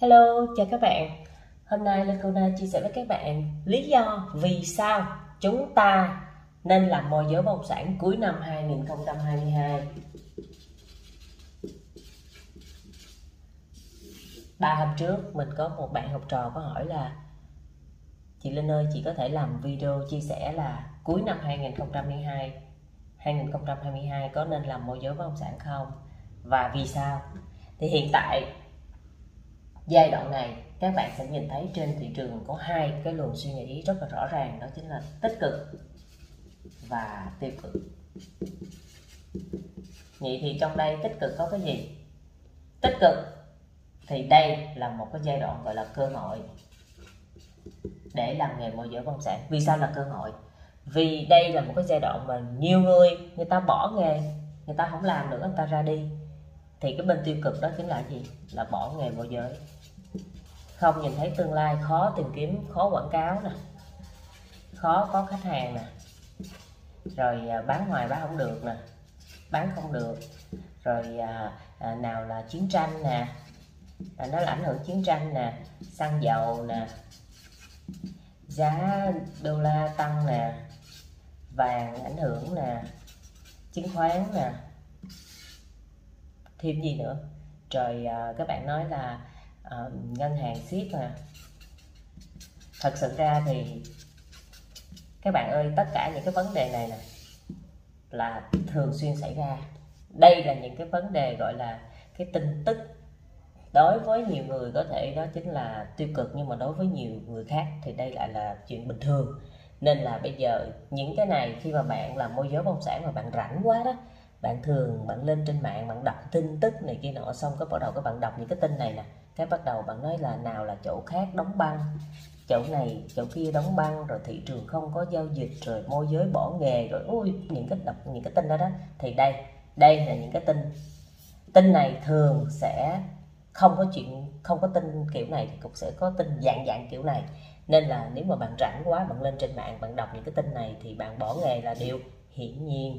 Hello, chào các bạn. Hôm nay Lacuna chia sẻ với các bạn lý do vì sao chúng ta nên làm môi giới bất động sản cuối năm 2022. Ba hôm trước mình có một bạn học trò có hỏi là Chị Linh ơi, chị có thể làm video chia sẻ là cuối năm 2022 2022 có nên làm môi giới bất động sản không? Và vì sao? Thì hiện tại giai đoạn này, các bạn sẽ nhìn thấy trên thị trường có hai cái luồng suy nghĩ rất là rõ ràng, đó chính là tích cực và tiêu cực. Vậy thì trong đây tích cực có cái gì? Tích cực thì đây là một cái giai đoạn gọi là cơ hội để làm nghề môi giới bất động sản. Vì sao là cơ hội? Vì đây là một cái giai đoạn mà nhiều người người ta bỏ nghề, người ta không làm nữa, người ta ra đi thì cái bên tiêu cực đó chính là gì? Là bỏ nghề môi giới. Không nhìn thấy tương lai khó tìm kiếm khó quảng cáo nè. Khó có khách hàng nè. Rồi à, bán ngoài bán không được nè. Bán không được. Rồi à, à, nào là chiến tranh nè. À, nó là ảnh hưởng chiến tranh nè. Xăng dầu nè. Giá đô la tăng nè. Vàng ảnh hưởng nè. Chứng khoán nè thêm gì nữa. Rồi à, các bạn nói là à, ngân hàng siết mà. Thật sự ra thì các bạn ơi tất cả những cái vấn đề này nè là thường xuyên xảy ra. Đây là những cái vấn đề gọi là cái tin tức đối với nhiều người có thể đó chính là tiêu cực nhưng mà đối với nhiều người khác thì đây lại là chuyện bình thường. Nên là bây giờ những cái này khi mà bạn làm môi giới bất động sản mà bạn rảnh quá đó bạn thường bạn lên trên mạng, bạn đọc tin tức này kia nọ, xong cái bắt đầu các bạn đọc những cái tin này nè. Cái bắt đầu bạn nói là nào là chỗ khác đóng băng. Chỗ này, chỗ kia đóng băng, rồi thị trường không có giao dịch, rồi môi giới bỏ nghề, rồi ui, những cái đọc những cái tin đó đó. Thì đây đây là những cái tin. Tin này thường sẽ không có chuyện, không có tin kiểu này thì cũng sẽ có tin dạng dạng kiểu này. Nên là nếu mà bạn rảnh quá, bạn lên trên mạng, bạn đọc những cái tin này thì bạn bỏ nghề là điều hiển nhiên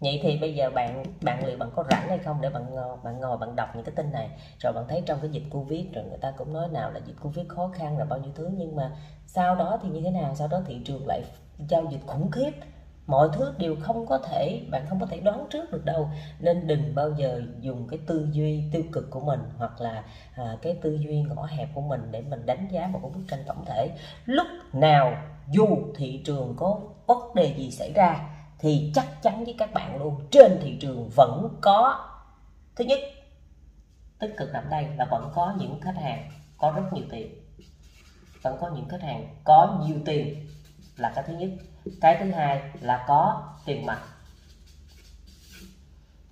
vậy thì bây giờ bạn bạn liệu bạn có rảnh hay không để bạn ngồi, bạn ngồi bạn đọc những cái tin này. Rồi bạn thấy trong cái dịch covid rồi người ta cũng nói nào là dịch covid khó khăn là bao nhiêu thứ nhưng mà sau đó thì như thế nào? Sau đó thị trường lại giao dịch khủng khiếp. Mọi thứ đều không có thể bạn không có thể đoán trước được đâu. Nên đừng bao giờ dùng cái tư duy tiêu cực của mình hoặc là à, cái tư duy ngõ hẹp của mình để mình đánh giá một cái bức tranh tổng thể. Lúc nào dù thị trường có vấn đề gì xảy ra thì chắc chắn với các bạn luôn, trên thị trường vẫn có. Thứ nhất, tích cực nằm đây là vẫn có những khách hàng có rất nhiều tiền. Vẫn có những khách hàng có nhiều tiền là cái thứ nhất. Cái thứ hai là có tiền mặt.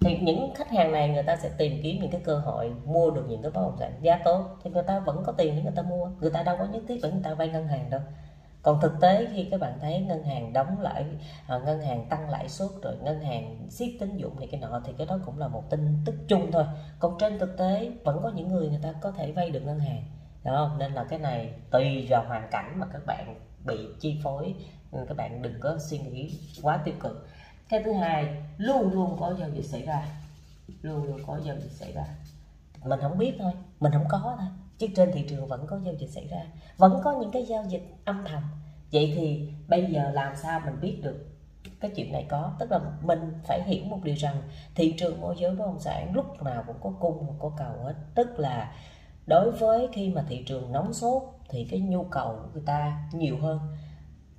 Thì những khách hàng này người ta sẽ tìm kiếm những cái cơ hội mua được những cái bất động sản giá tốt. Thì người ta vẫn có tiền để người ta mua. Người ta đâu có nhất thiết phải người ta vay ngân hàng đâu còn thực tế khi các bạn thấy ngân hàng đóng lãi, à, ngân hàng tăng lãi suất rồi ngân hàng siết tín dụng này cái nọ thì cái đó cũng là một tin tức chung thôi. Còn trên thực tế vẫn có những người người ta có thể vay được ngân hàng. Đúng không? Nên là cái này tùy vào hoàn cảnh mà các bạn bị chi phối. Ừ, các bạn đừng có suy nghĩ quá tiêu cực. Cái thứ hai luôn luôn có giao dịch xảy ra. Luôn luôn có giao dịch xảy ra. Mình không biết thôi. Mình không có thôi chứ trên thị trường vẫn có giao dịch xảy ra, vẫn có những cái giao dịch âm thầm. Vậy thì bây giờ làm sao mình biết được cái chuyện này có? Tức là mình phải hiểu một điều rằng thị trường môi giới bất động sản lúc nào cũng có cung và có cầu hết. Tức là đối với khi mà thị trường nóng sốt thì cái nhu cầu của người ta nhiều hơn.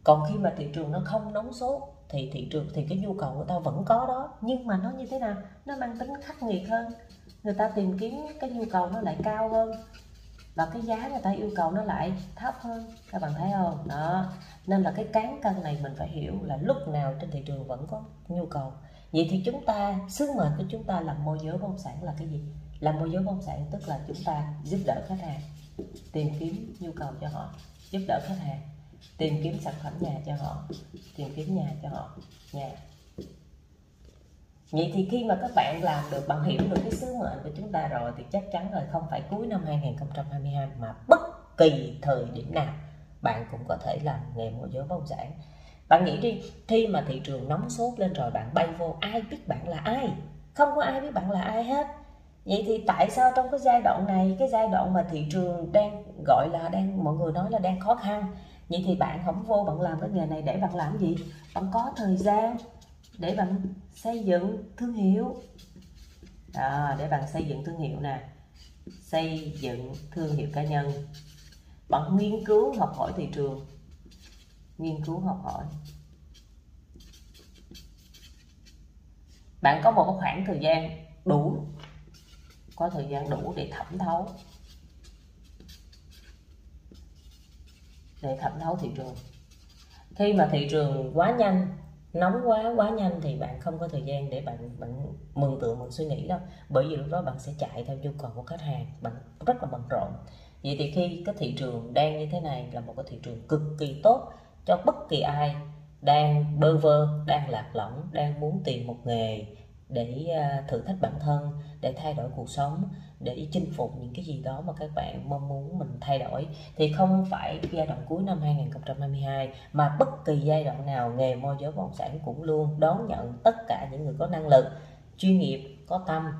Còn khi mà thị trường nó không nóng sốt thì thị trường, thì cái nhu cầu của ta vẫn có đó. Nhưng mà nó như thế nào? Nó mang tính khắc nghiệt hơn. Người ta tìm kiếm cái nhu cầu nó lại cao hơn và cái giá người ta yêu cầu nó lại thấp hơn, các bạn thấy không? Đó. Nên là cái cán cân này mình phải hiểu là lúc nào trên thị trường vẫn có nhu cầu. Vậy thì chúng ta, sứ mệnh của chúng ta làm môi giới bất động sản là cái gì? Làm môi giới bất động sản tức là chúng ta giúp đỡ khách hàng, tìm kiếm nhu cầu cho họ, giúp đỡ khách hàng, tìm kiếm sản phẩm nhà cho họ, tìm kiếm nhà cho họ, nhà Vậy thì khi mà các bạn làm được, bạn hiểu được cái sứ mệnh của chúng ta rồi thì chắc chắn rồi không phải cuối năm 2022 mà bất kỳ thời điểm nào bạn cũng có thể làm nghề môi giới bất động sản. Bạn nghĩ đi, khi mà thị trường nóng sốt lên rồi bạn bay vô ai biết bạn là ai? Không có ai biết bạn là ai hết. vậy thì tại sao trong cái giai đoạn này cái giai đoạn mà thị trường đang gọi là đang mọi người nói là đang khó khăn vậy thì bạn không vô bạn làm cái nghề này để bạn làm gì bạn có thời gian để bạn xây dựng thương hiệu. Đó, để bạn xây dựng thương hiệu nè. Xây dựng thương hiệu cá nhân. Bạn nghiên cứu học hỏi thị trường. Nghiên cứu học hỏi. Bạn có một khoảng thời gian đủ. Có thời gian đủ để thẩm thấu. Để thẩm thấu thị trường. Khi mà thị trường quá nhanh nóng quá quá nhanh thì bạn không có thời gian để bạn bạn mừng tượng mừng suy nghĩ đâu. Bởi vì lúc đó bạn sẽ chạy theo nhu cầu của khách hàng, bạn rất là bận rộn. Vậy thì khi cái thị trường đang như thế này là một cái thị trường cực kỳ tốt cho bất kỳ ai đang bơ vơ, đang lạc lõng, đang muốn tìm một nghề để à, thử thách bản thân để thay đổi cuộc sống để chinh phục những cái gì đó mà các bạn mong muốn mình thay đổi. Thì không phải giai đoạn cuối năm 2022 mà bất kỳ giai đoạn nào nghề môi giới bất động sản cũng luôn đón nhận tất cả những người có năng lực chuyên nghiệp có tâm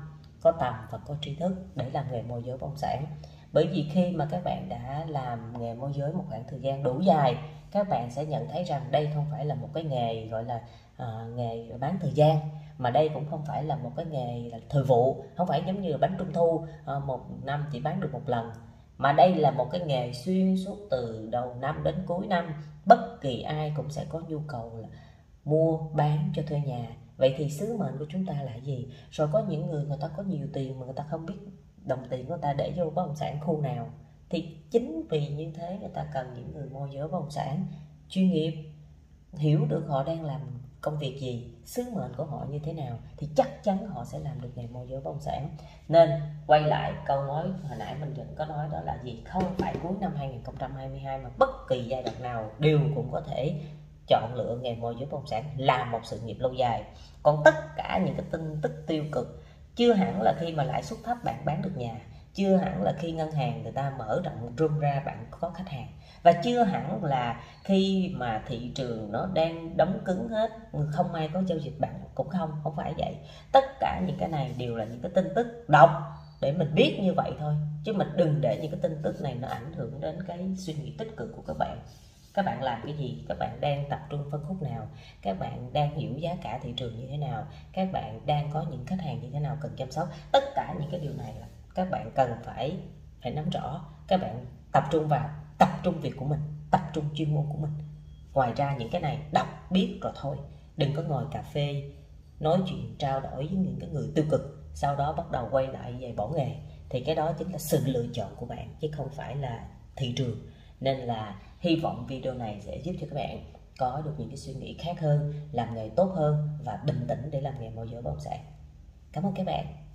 có tầm và có tri thức để làm nghề môi giới bất động sản. Bởi vì khi mà các bạn đã làm nghề môi giới một khoảng thời gian đủ dài các bạn sẽ nhận thấy rằng đây không phải là một cái nghề gọi là uh, nghề bán thời gian mà đây cũng không phải là một cái nghề là thời vụ, không phải giống như bánh trung thu ờ, một năm chỉ bán được một lần. Mà đây là một cái nghề xuyên suốt từ đầu năm đến cuối năm. Bất kỳ ai cũng sẽ có nhu cầu là mua, bán cho thuê nhà. Vậy thì sứ mệnh của chúng ta là gì? Rồi có những người người ta có nhiều tiền mà người ta không biết đồng tiền của người ta để vô bất động sản khu nào. Thì chính vì như thế người ta cần những người môi giới bất động sản, chuyên nghiệp, hiểu được họ đang làm công việc gì, sứ mệnh của họ như thế nào thì chắc chắn họ sẽ làm được nghề môi giới bất động sản. Nên, quay lại câu nói hồi nãy mình vẫn có nói đó là gì? Không phải cuối năm 2022 mà bất kỳ giai đoạn nào đều cũng có thể chọn lựa nghề môi giới bất động sản làm một sự nghiệp lâu dài. Còn tất cả những cái tin tức tiêu cực, chưa hẳn là khi mà lãi suất thấp bạn bán được nhà chưa hẳn là khi ngân hàng người ta mở rộng room ra bạn có khách hàng. Và chưa hẳn là khi mà thị trường nó đang đóng cứng hết, không ai có giao dịch bạn, cũng không không phải vậy. Tất cả những cái này đều là những cái tin tức độc để mình biết như vậy thôi, chứ mình đừng để những cái tin tức này nó ảnh hưởng đến cái suy nghĩ tích cực của các bạn. Các bạn làm cái gì? Các bạn đang tập trung phân khúc nào? Các bạn đang hiểu giá cả thị trường như thế nào? Các bạn đang có những khách hàng như thế nào cần chăm sóc? Tất cả những cái điều này là các bạn cần phải phải nắm rõ, các bạn tập trung vào tập trung việc của mình, tập trung chuyên môn của mình. Ngoài ra những cái này đọc, biết rồi thôi. Đừng có ngồi cà phê, nói chuyện, trao đổi với những cái người tiêu cực, sau đó bắt đầu quay lại về bỏ nghề. Thì cái đó chính là sự lựa chọn của bạn, chứ không phải là thị trường. Nên là hy vọng video này sẽ giúp cho các bạn có được những cái suy nghĩ khác hơn, làm nghề tốt hơn và bình tĩnh để làm nghề môi giới bất động sản. Cảm ơn các bạn.